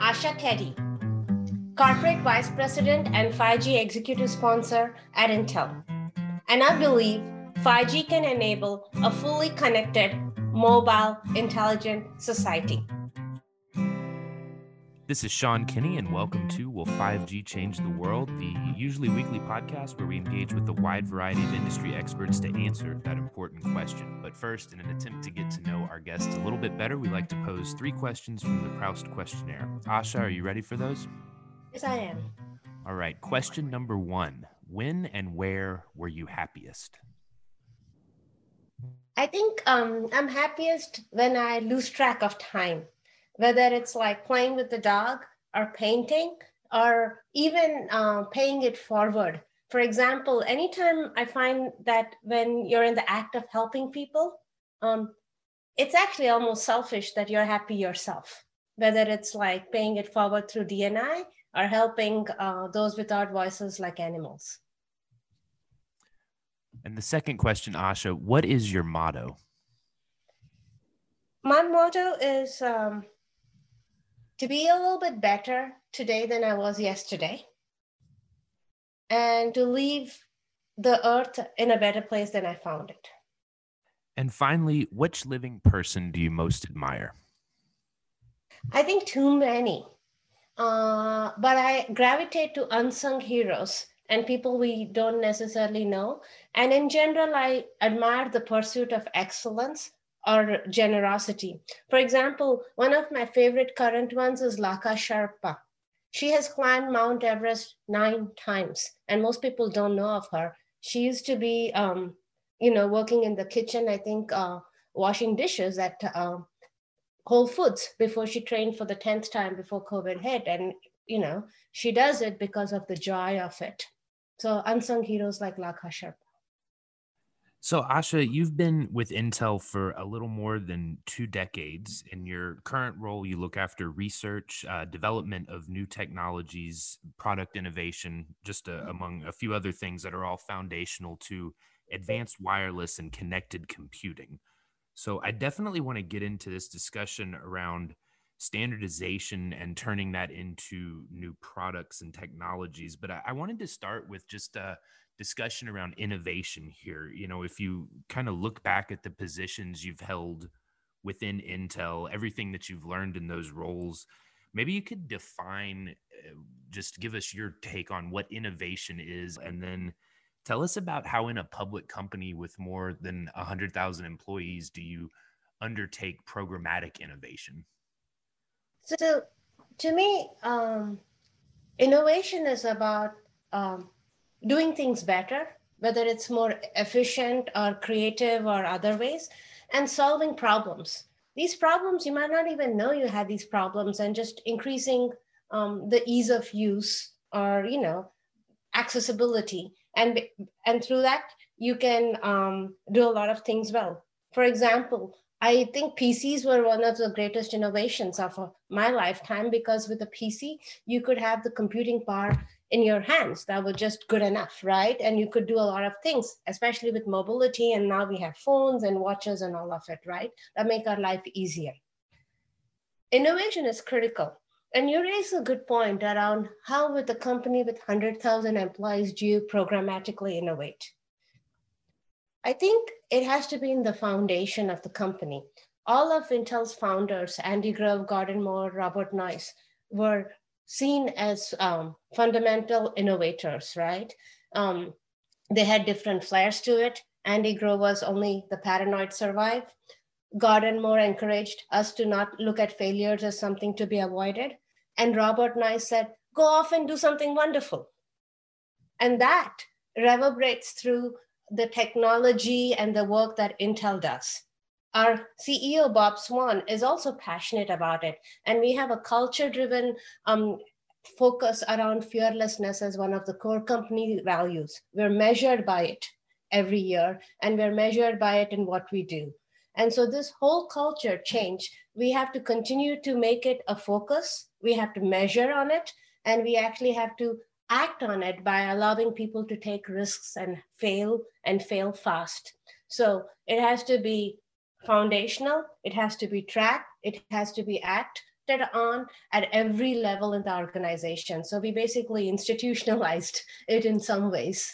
Asha Keddy, Corporate Vice President and 5G Executive Sponsor at Intel. And I believe 5G can enable a fully connected, mobile, intelligent society. This is Sean Kinney, and welcome to Will 5G Change the World, the usually weekly podcast where we engage with a wide variety of industry experts to answer that important question. But first, in an attempt to get to know our guests a little bit better, we like to pose three questions from the Proust questionnaire. Asha, are you ready for those? Yes, I am. All right. Question number one When and where were you happiest? I think um, I'm happiest when I lose track of time whether it's like playing with the dog or painting or even uh, paying it forward. For example, anytime I find that when you're in the act of helping people, um, it's actually almost selfish that you're happy yourself, whether it's like paying it forward through DNI or helping uh, those without voices like animals. And the second question, Asha, what is your motto? My motto is um, to be a little bit better today than I was yesterday, and to leave the earth in a better place than I found it. And finally, which living person do you most admire? I think too many. Uh, but I gravitate to unsung heroes and people we don't necessarily know. And in general, I admire the pursuit of excellence or generosity. For example, one of my favorite current ones is Lhakpa Sherpa. She has climbed Mount Everest nine times, and most people don't know of her. She used to be, um, you know, working in the kitchen, I think, uh, washing dishes at uh, Whole Foods before she trained for the 10th time before COVID hit. And, you know, she does it because of the joy of it. So unsung heroes like Lhakpa Sherpa. So, Asha, you've been with Intel for a little more than two decades. In your current role, you look after research, uh, development of new technologies, product innovation, just a, among a few other things that are all foundational to advanced wireless and connected computing. So, I definitely want to get into this discussion around standardization and turning that into new products and technologies. But I, I wanted to start with just uh, discussion around innovation here. You know, if you kind of look back at the positions you've held within Intel, everything that you've learned in those roles, maybe you could define, uh, just give us your take on what innovation is, and then tell us about how, in a public company with more than 100,000 employees, do you undertake programmatic innovation? So, to me, um, innovation is about um, doing things better, whether it's more efficient or creative or other ways, and solving problems. These problems, you might not even know you had these problems, and just increasing um, the ease of use or, you know, accessibility. And, and through that, you can um, do a lot of things well. For example, I think PCs were one of the greatest innovations of uh, my lifetime because with a PC, you could have the computing power in your hands that were just good enough, right? And you could do a lot of things, especially with mobility. And now we have phones and watches and all of it, right? That make our life easier. Innovation is critical. And you raise a good point around how, with a company with 100,000 employees, do you programmatically innovate? I think it has to be in the foundation of the company. All of Intel's founders, Andy Grove, Gordon Moore, Robert Noyce, were seen as um, fundamental innovators, right? Um, they had different flares to it. Andy Grove was only the paranoid survive. Gordon Moore encouraged us to not look at failures as something to be avoided. And Robert Noyce said, go off and do something wonderful. And that reverberates through the technology and the work that Intel does. Our CEO, Bob Swan, is also passionate about it. And we have a culture driven um, focus around fearlessness as one of the core company values. We're measured by it every year, and we're measured by it in what we do. And so, this whole culture change, we have to continue to make it a focus. We have to measure on it, and we actually have to act on it by allowing people to take risks and fail and fail fast. So, it has to be foundational, it has to be tracked, it has to be acted on at every level in the organization. So we basically institutionalized it in some ways.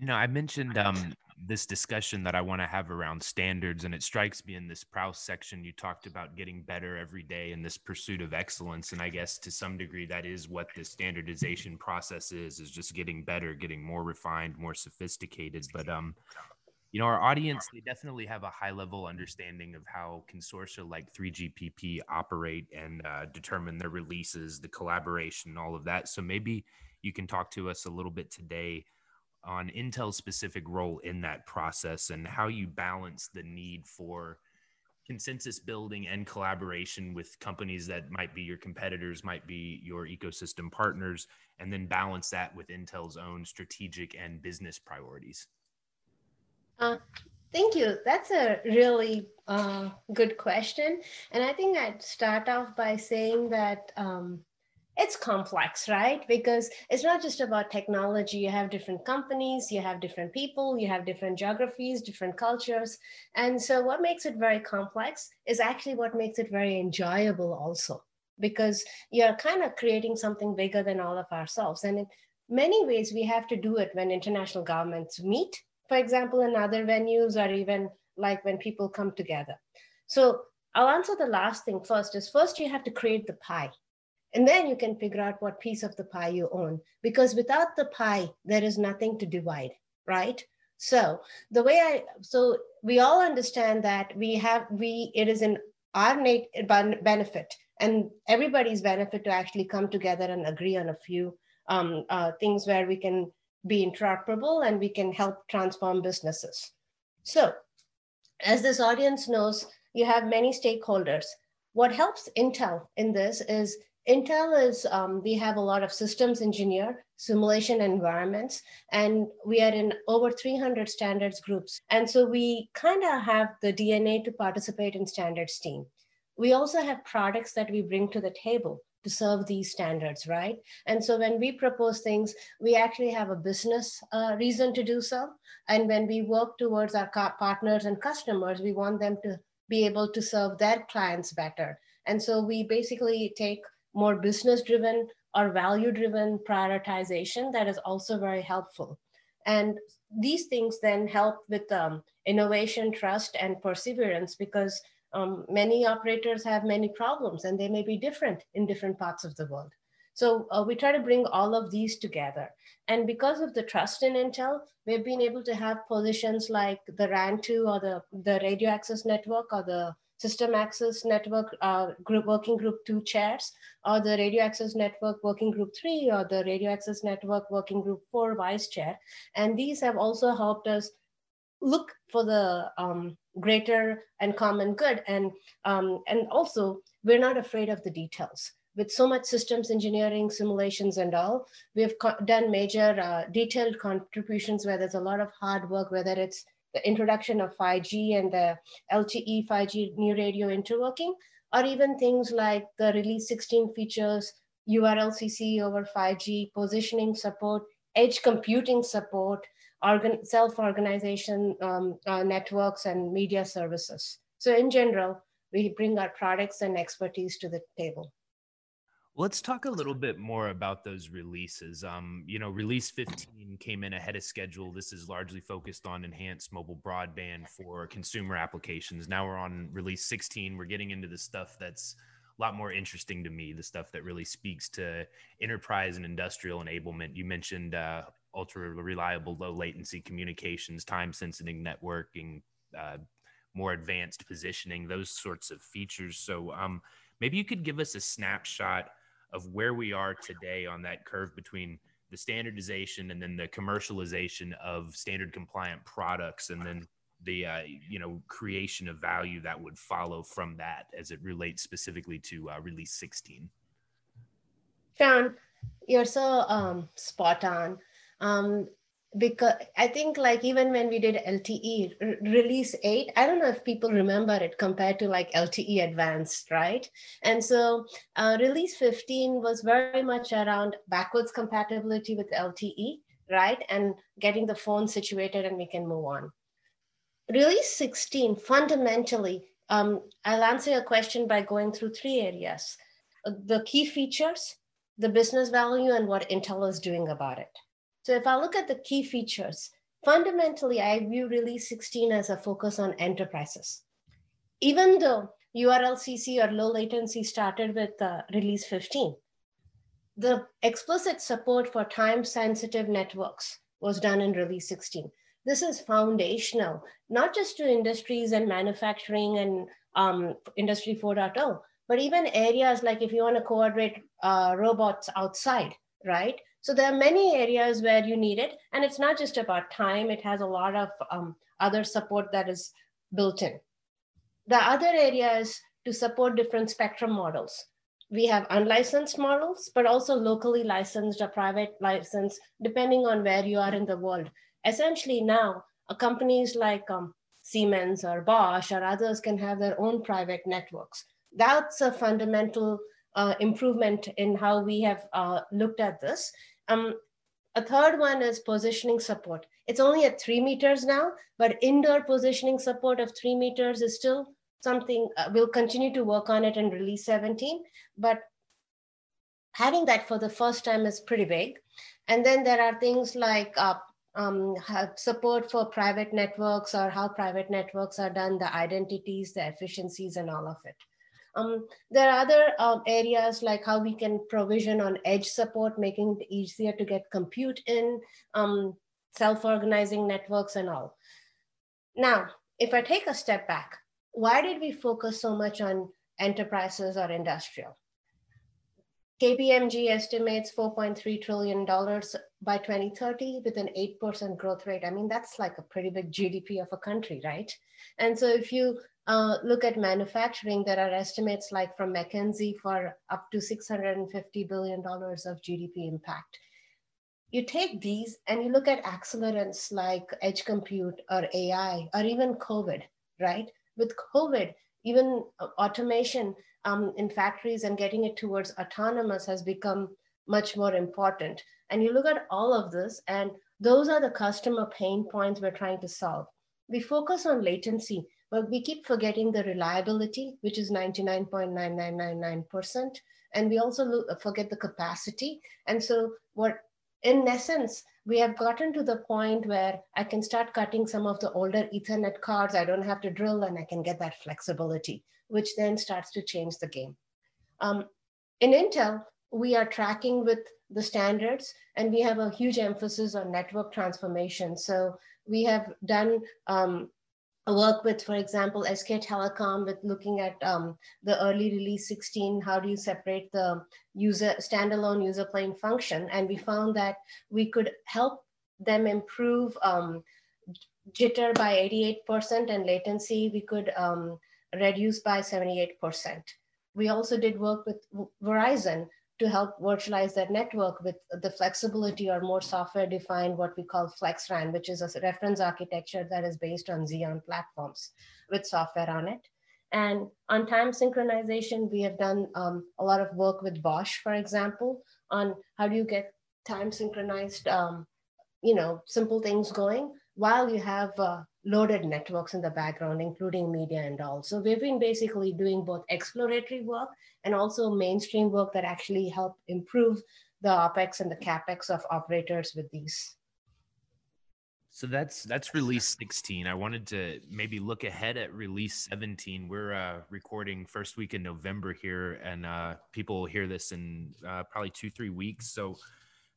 No, I mentioned um, this discussion that I want to have around standards. And it strikes me in this Proust section, you talked about getting better every day in this pursuit of excellence. And I guess to some degree, that is what the standardization process is, is just getting better, getting more refined, more sophisticated. But, um, you know, our audience, they definitely have a high level understanding of how consortia like 3GPP operate and uh, determine their releases, the collaboration, all of that. So maybe you can talk to us a little bit today on Intel's specific role in that process and how you balance the need for consensus building and collaboration with companies that might be your competitors, might be your ecosystem partners, and then balance that with Intel's own strategic and business priorities? Uh, thank you. That's a really uh, good question. And I think I'd start off by saying that um, it's complex, right? Because it's not just about technology. You have different companies, you have different people, you have different geographies, different cultures. And so, what makes it very complex is actually what makes it very enjoyable, also, because you're kind of creating something bigger than all of ourselves. And in many ways, we have to do it when international governments meet, for example, in other venues, or even like when people come together. So, I'll answer the last thing first is first you have to create the pie and then you can figure out what piece of the pie you own. Because without the pie, there is nothing to divide, right? So the way I, so we all understand that we have, we, it is in our benefit and everybody's benefit to actually come together and agree on a few um, uh, things where we can be interoperable and we can help transform businesses. So as this audience knows, you have many stakeholders. What helps Intel in this is Intel is, um, we have a lot of systems engineer, simulation environments, and we are in over 300 standards groups. And so we kind of have the DNA to participate in standards team. We also have products that we bring to the table to serve these standards, right? And so when we propose things, we actually have a business uh, reason to do so. And when we work towards our partners and customers, we want them to be able to serve their clients better. And so we basically take more business driven or value driven prioritization that is also very helpful. And these things then help with um, innovation, trust, and perseverance because um, many operators have many problems and they may be different in different parts of the world. So uh, we try to bring all of these together. And because of the trust in Intel, we've been able to have positions like the RAN2 or the, the radio access network or the System Access Network uh, group Working Group 2 chairs, or the Radio Access Network Working Group 3, or the Radio Access Network Working Group 4 vice chair. And these have also helped us look for the um, greater and common good. And, um, and also, we're not afraid of the details with so much systems engineering, simulations, and all, we've done major uh, detailed contributions where there's a lot of hard work, whether it's the introduction of 5G and the LTE 5G new radio interworking, or even things like the release 16 features, URLLC over 5G, positioning support, edge computing support, organ- self-organization um, uh, networks, and media services. So in general, we bring our products and expertise to the table. Let's talk a little bit more about those releases. Um, you know, release 15 came in ahead of schedule. This is largely focused on enhanced mobile broadband for consumer applications. Now we're on release 16. We're getting into the stuff that's a lot more interesting to me, the stuff that really speaks to enterprise and industrial enablement. You mentioned uh, ultra reliable, low latency communications, time sensitive networking, uh, more advanced positioning, those sorts of features. So, um, maybe you could give us a snapshot of where we are today on that curve between the standardization and then the commercialization of standard compliant products and then the uh, you know creation of value that would follow from that as it relates specifically to uh, release 16 Sean, you're so um, spot on um, because I think like even when we did LTE r- release 8 I don't know if people remember it compared to like LTE advanced right? And so uh, release 15 was very much around backwards compatibility with LTE right? And getting the phone situated and we can move on. Release 16 fundamentally Um, I'll answer your question by going through three areas. The key features, the business value, and what Intel is doing about it. So if I look at the key features, fundamentally, I view Release 16 as a focus on enterprises. Even though URLLC or low latency started with uh, Release 15, the explicit support for time sensitive networks was done in Release 16. This is foundational, not just to industries and manufacturing and um, Industry 4.0, but even areas like if you want to coordinate uh, robots outside, right? So there are many areas where you need it. And it's not just about time, it has a lot of um, other support that is built in. The other area is to support different spectrum models. We have unlicensed models, but also locally licensed or private license, depending on where you are in the world. Essentially now, uh, companies like um, Siemens or Bosch or others can have their own private networks. That's a fundamental uh, improvement in how we have uh, looked at this. Um, a third one is positioning support. It's only at three meters now, but indoor positioning support of three meters is still something uh, we'll continue to work on it in release 17, but having that for the first time is pretty big. And then there are things like uh, um, support for private networks or how private networks are done, the identities, the efficiencies, and all of it. Um, there are other um, areas like how we can provision on edge support, making it easier to get compute in, um, self-organizing networks and all. Now, if I take a step back, why did we focus so much on enterprises or industrial? KPMG estimates $4.3 trillion by 2030 with an 8% growth rate. I mean, that's like a pretty big GDP of a country, right? And so if you uh, look at manufacturing, there are estimates like from McKinsey for up to $650 billion of GDP impact. You take these and you look at accelerants like edge compute or AI or even COVID, right? With COVID, even automation um, in factories and getting it towards autonomous has become much more important. And you look at all of this, and those are the customer pain points we're trying to solve. We focus on latency but we keep forgetting the reliability, which is 99.9999%. And we also forget the capacity. And so what, in essence, we have gotten to the point where I can start cutting some of the older ethernet cards. I don't have to drill and I can get that flexibility, which then starts to change the game. Um, in Intel, we are tracking with the standards and we have a huge emphasis on network transformation. So we have done um, work with, for example, SK Telecom with looking at um, the early release 16, how do you separate the user standalone user plane function? And we found that we could help them improve um, jitter by 88% and latency we could um, reduce by 78%. We also did work with Verizon to help virtualize that network with the flexibility or more software defined what we call FlexRAN, which is a reference architecture that is based on Xeon platforms with software on it. And on time synchronization, we have done um, a lot of work with Bosch, for example, on how do you get time synchronized, um, you know, simple things going while you have uh, loaded networks in the background, including media and all. So we've been basically doing both exploratory work and also mainstream work that actually help improve the OPEX and the CAPEX of operators with these. So that's that's release 16. I wanted to maybe look ahead at release 17. We're uh, recording first week in November here, and uh, people will hear this in uh, probably two three weeks. So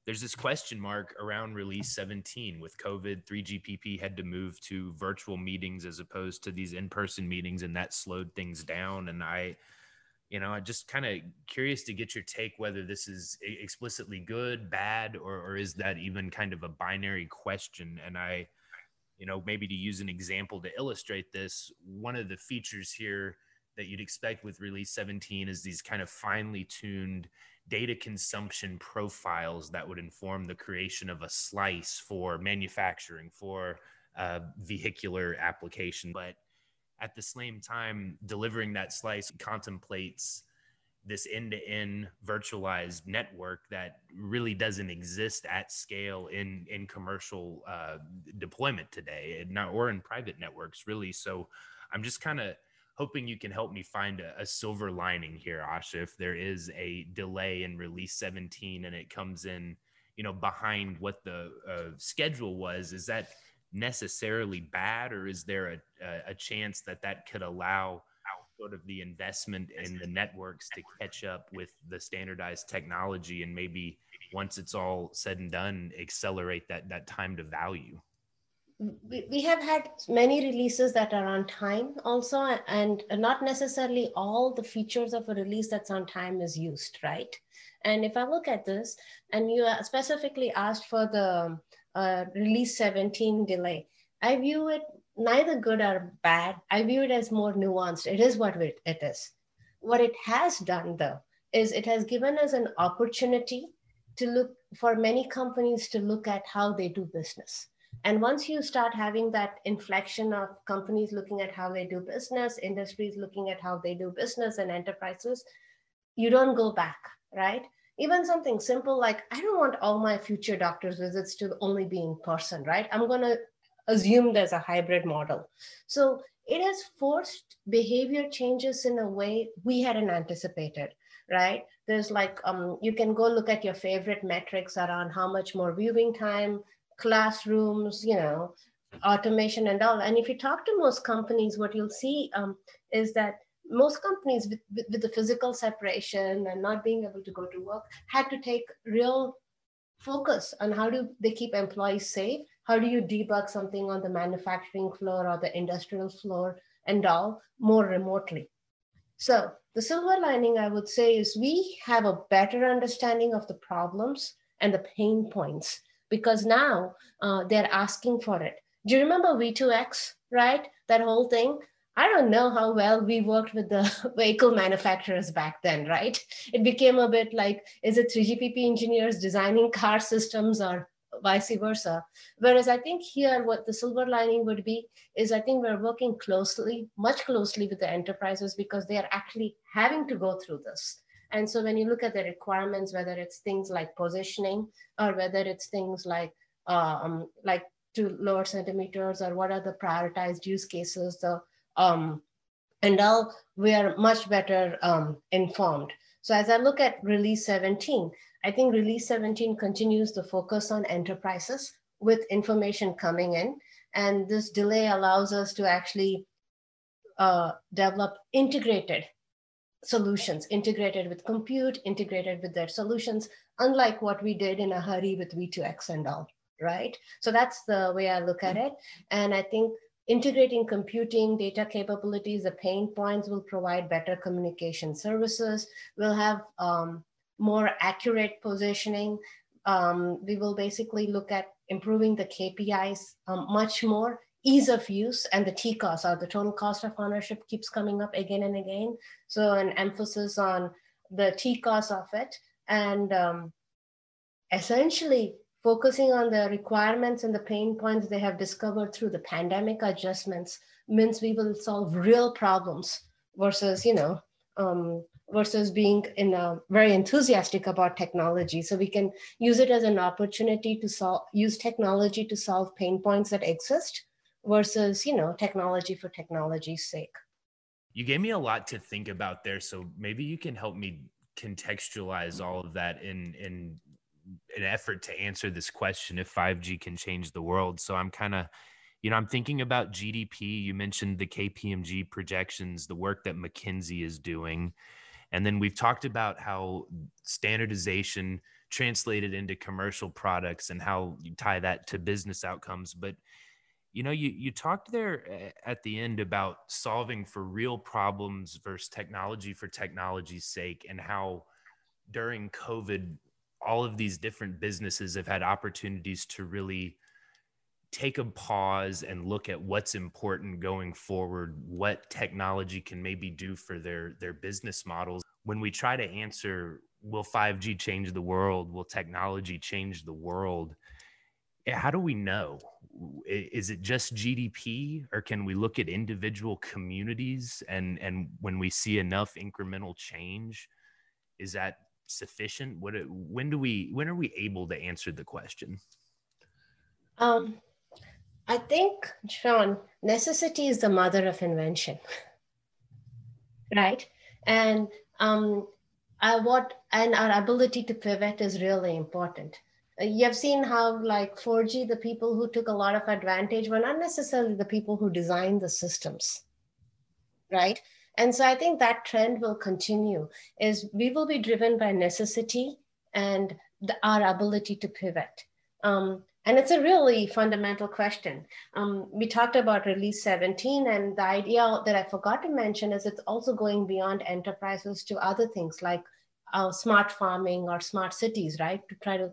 there's this question mark around release 17 with covid 3gpp had to move to virtual meetings as opposed to these in-person meetings and that slowed things down. And i you know i just kind of curious to get your take whether this is explicitly good bad or, or is that even kind of a binary question? And i you know maybe to use an example to illustrate this one of the features here that you'd expect with release 17 is these kind of finely tuned data consumption profiles that would inform the creation of a slice for manufacturing for a vehicular application but at the same time delivering that slice contemplates this end-to-end virtualized network that really doesn't exist at scale in in commercial uh, deployment today, and not or in private networks really. So I'm just kind of hoping you can help me find a, a, silver lining here, Asha. If there is a delay in release 17 and it comes in, you know, behind what the uh, schedule was, is that necessarily bad, or is there a, a, a chance that that could allow sort of the investment in the networks to catch up with the standardized technology and maybe once it's all said and done, accelerate that that time to value? We, have had many releases that are on time also and not necessarily all the features of a release that's on time is used right? And if i look at this and you specifically asked for the uh, release 17 delay i view it neither good or bad. I view it as more nuanced. It is what it is. What it has done though is it has given us an opportunity to look for many companies to look at how they do business and once you start having that inflection of companies looking at how they do business, industries looking at how they do business, and enterprises, you don't go back, right? Even something simple like, I don't want all my future doctor's visits to only be in person, right? I'm going to assume there's a hybrid model. So it has forced behavior changes in a way we hadn't anticipated right there's like um, you can go look at your favorite metrics around how much more viewing time classrooms, you know, automation and all. And if you talk to most companies, what you'll see um, is that most companies with, with, with, the physical separation and not being able to go to work had to take real focus on how do they keep employees safe how do you debug something on the manufacturing floor or the industrial floor and all more remotely so the silver lining i would say is we have a better understanding of the problems and the pain points because now uh, they're asking for it. Do you remember V2X, right? That whole thing? I don't know how well we worked with the vehicle manufacturers back then, right? It became a bit like, is it 3GPP engineers designing car systems or vice versa? Whereas I think here, what the silver lining would be is I think we're working closely, much closely with the enterprises because they are actually having to go through this. And so when you look at the requirements, whether it's things like positioning or whether it's things like um, like to lower centimeters or what are the prioritized use cases, the um, and all we are much better um, informed. So as I look at release 17, I think release 17 continues to focus on enterprises with information coming in. And this delay allows us to actually uh, develop integrated solutions integrated with compute, integrated with their solutions, unlike what we did in a hurry with V2X and all, right? So that's the way I look at it. And I think integrating computing, data capabilities, the pain points will provide better communication services. We'll have um, more accurate positioning. Um, we will basically look at improving the KPIs um, much more ease of use and the T cost or the total cost of ownership keeps coming up again and again. So an emphasis on the T cost of it and um, essentially focusing on the requirements and the pain points they have discovered through the pandemic adjustments means we will solve real problems versus, you know, um, versus being in a, very enthusiastic about technology. So we can use it as an opportunity to solve, use technology to solve pain points that exist versus you know technology for technology's sake. You gave me a lot to think about there so maybe you can help me contextualize all of that in in an effort to answer this question if 5g can change the world. So i'm kind of you know i'm thinking about gdp you mentioned the kpmg projections the work that mckinsey is doing. And then we've talked about how standardization translated into commercial products and how you tie that to business outcomes. But you know you you talked there eh, at the end about solving for real problems versus technology for technology's sake and how during covid all of these different businesses have had opportunities to really take a pause and look at what's important going forward what technology can maybe do for their their business models. When we try to answer will 5g change the world? Will technology change the world? Eh, how do we know? Is it just GDP, or can we look at individual communities and and when we see enough incremental change, is that sufficient? What it, when do we when are we able to answer the question? Um, I think, Sean, necessity is the mother of invention. right? And um, I, what and our ability to pivot is really important. You have seen how, like 4G, the people who took a lot of advantage were not necessarily the people who designed the systems, right? And so I think that trend will continue. Is we will be driven by necessity and the, our ability to pivot. Um, and it's a really fundamental question. Um, we talked about release 17, and the idea that I forgot to mention is it's also going beyond enterprises to other things like uh, smart farming or smart cities, right? To try to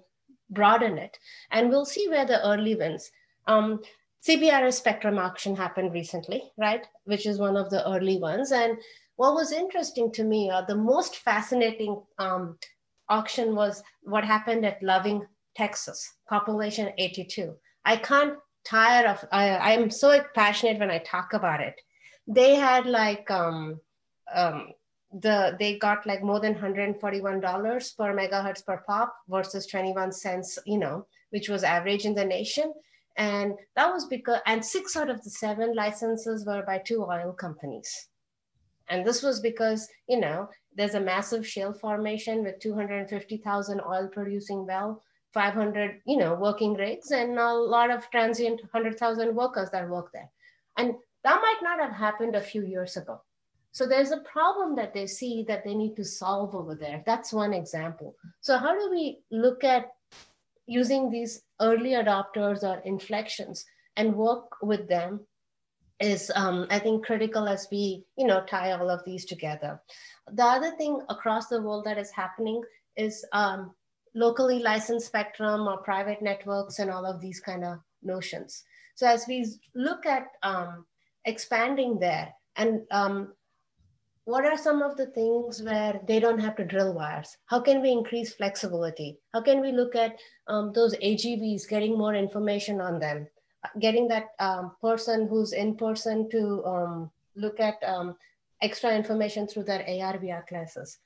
broaden it. And we'll see where the early wins. Um, CBRS Spectrum auction happened recently, right? Which is one of the early ones. And what was interesting to me, uh, the most fascinating um, auction was what happened at Loving, Texas, population 82. I can't tire of, I, I'm so passionate when I talk about it. They had like, um, um, the they got like more than 141 dollars per megahertz per pop versus 21 cents you know which was average in the nation and that was because and six out of the seven licenses were by two oil companies and this was because you know there's a massive shale formation with 250,000 oil producing well, 500, you know, working rigs and a lot of transient 100,000 workers that work there. And that might not have happened a few years ago. So there's a problem that they see that they need to solve over there. That's one example. So how do we look at using these early adopters or inflections and work with them is um, I think critical as we you know tie all of these together. The other thing across the world that is happening is um, locally licensed spectrum or private networks and all of these kind of notions. So as we look at um, expanding there and um, what are some of the things where they don't have to drill wires? How can we increase flexibility? How can we look at um, those AGVs, getting more information on them? getting that um, person who's in person to um, look at um, extra information through their AR VR classes.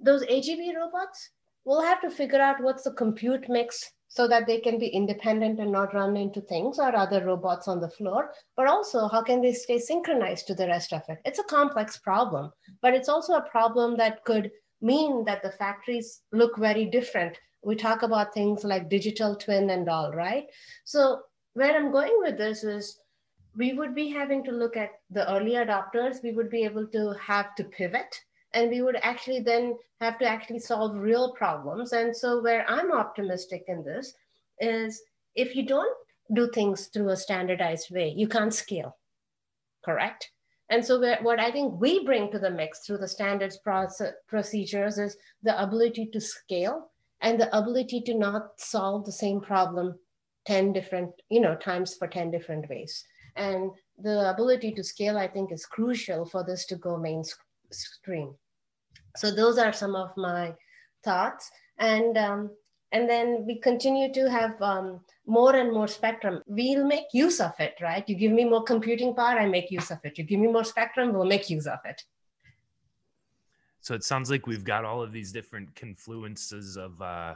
Those AGV robots we'll have to figure out what's the compute mix so that they can be independent and not run into things or other robots on the floor, but also how can they stay synchronized to the rest of it? It's a complex problem, but it's also a problem that could mean that the factories look very different. We talk about things like digital twin and all, right? So where I'm going with this is we would be having to look at the early adopters. We would be able to have to pivot and we would actually then have to actually solve real problems. And so where I'm optimistic in this is if you don't do things through a standardized way, you can't scale, correct? And so what I think we bring to the mix through the standards process, procedures is the ability to scale and the ability to not solve the same problem 10 different, you know, times for 10 different ways. And the ability to scale, I think, is crucial for this to go mainstream. So those are some of my thoughts. And um, and then we continue to have um, more and more spectrum. We'll make use of it, right? You give me more computing power, I make use of it. You give me more spectrum, we'll make use of it. So it sounds like we've got all of these different confluences of uh,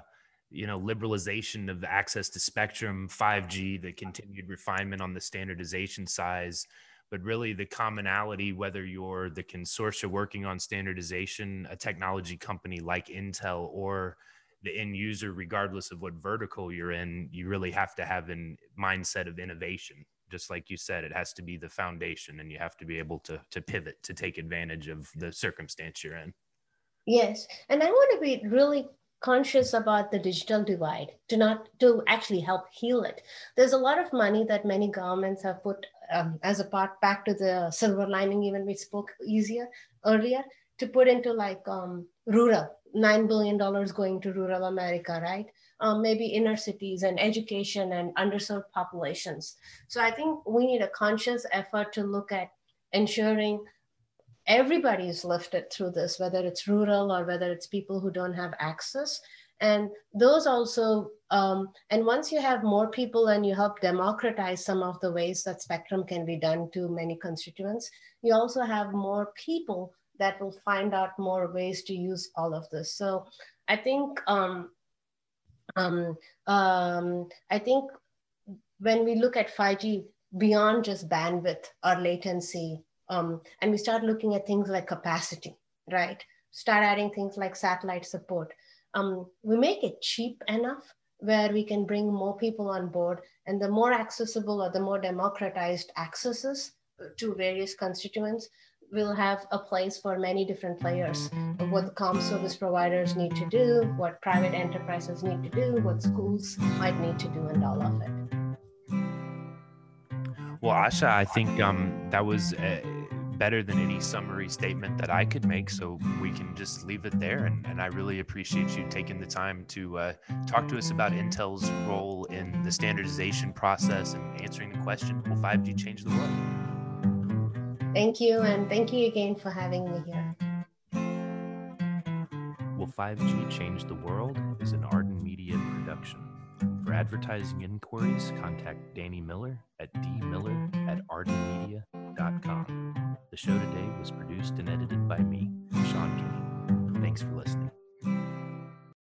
you know liberalization of access to spectrum 5g the continued refinement on the standardization size but really the commonality whether you're the consortia working on standardization a technology company like intel or the end user regardless of what vertical you're in you really have to have a mindset of innovation. Just like you said it has to be the foundation and you have to be able to to pivot to take advantage of the circumstance you're in. Yes and i want to be really conscious about the digital divide to not to actually help heal it. There's a lot of money that many governments have put um, as a part back to the silver lining even we spoke easier earlier to put into like um, rural nine billion dollars going to rural america right? Um, maybe inner cities and education and underserved populations. So i think we need a conscious effort to look at ensuring everybody is lifted through this, whether it's rural or whether it's people who don't have access. And those also, um, and once you have more people and you help democratize some of the ways that spectrum can be done to many constituents, you also have more people that will find out more ways to use all of this. So I think, um, um, um, I think when we look at 5G beyond just bandwidth or latency Um, and we start looking at things like capacity, right? Start adding things like satellite support. Um, we make it cheap enough where we can bring more people on board and the more accessible or the more democratized accesses to various constituents will have a place for many different players what the comm service providers need to do, what private enterprises need to do, what schools might need to do, and all of it. Well, Asha, I think um, that was better than any summary statement that I could make. So we can just leave it there. And, and I really appreciate you taking the time to uh, talk to us about Intel's role in the standardization process and answering the question Will 5G change the world? Thank you, and thank you again for having me here. Will 5G Change the World is an Arden Media production. For advertising inquiries, contact Danny Miller at dmiller at ardenmedia.com. The show today was produced and edited by me, Sean Kinney. Thanks for listening.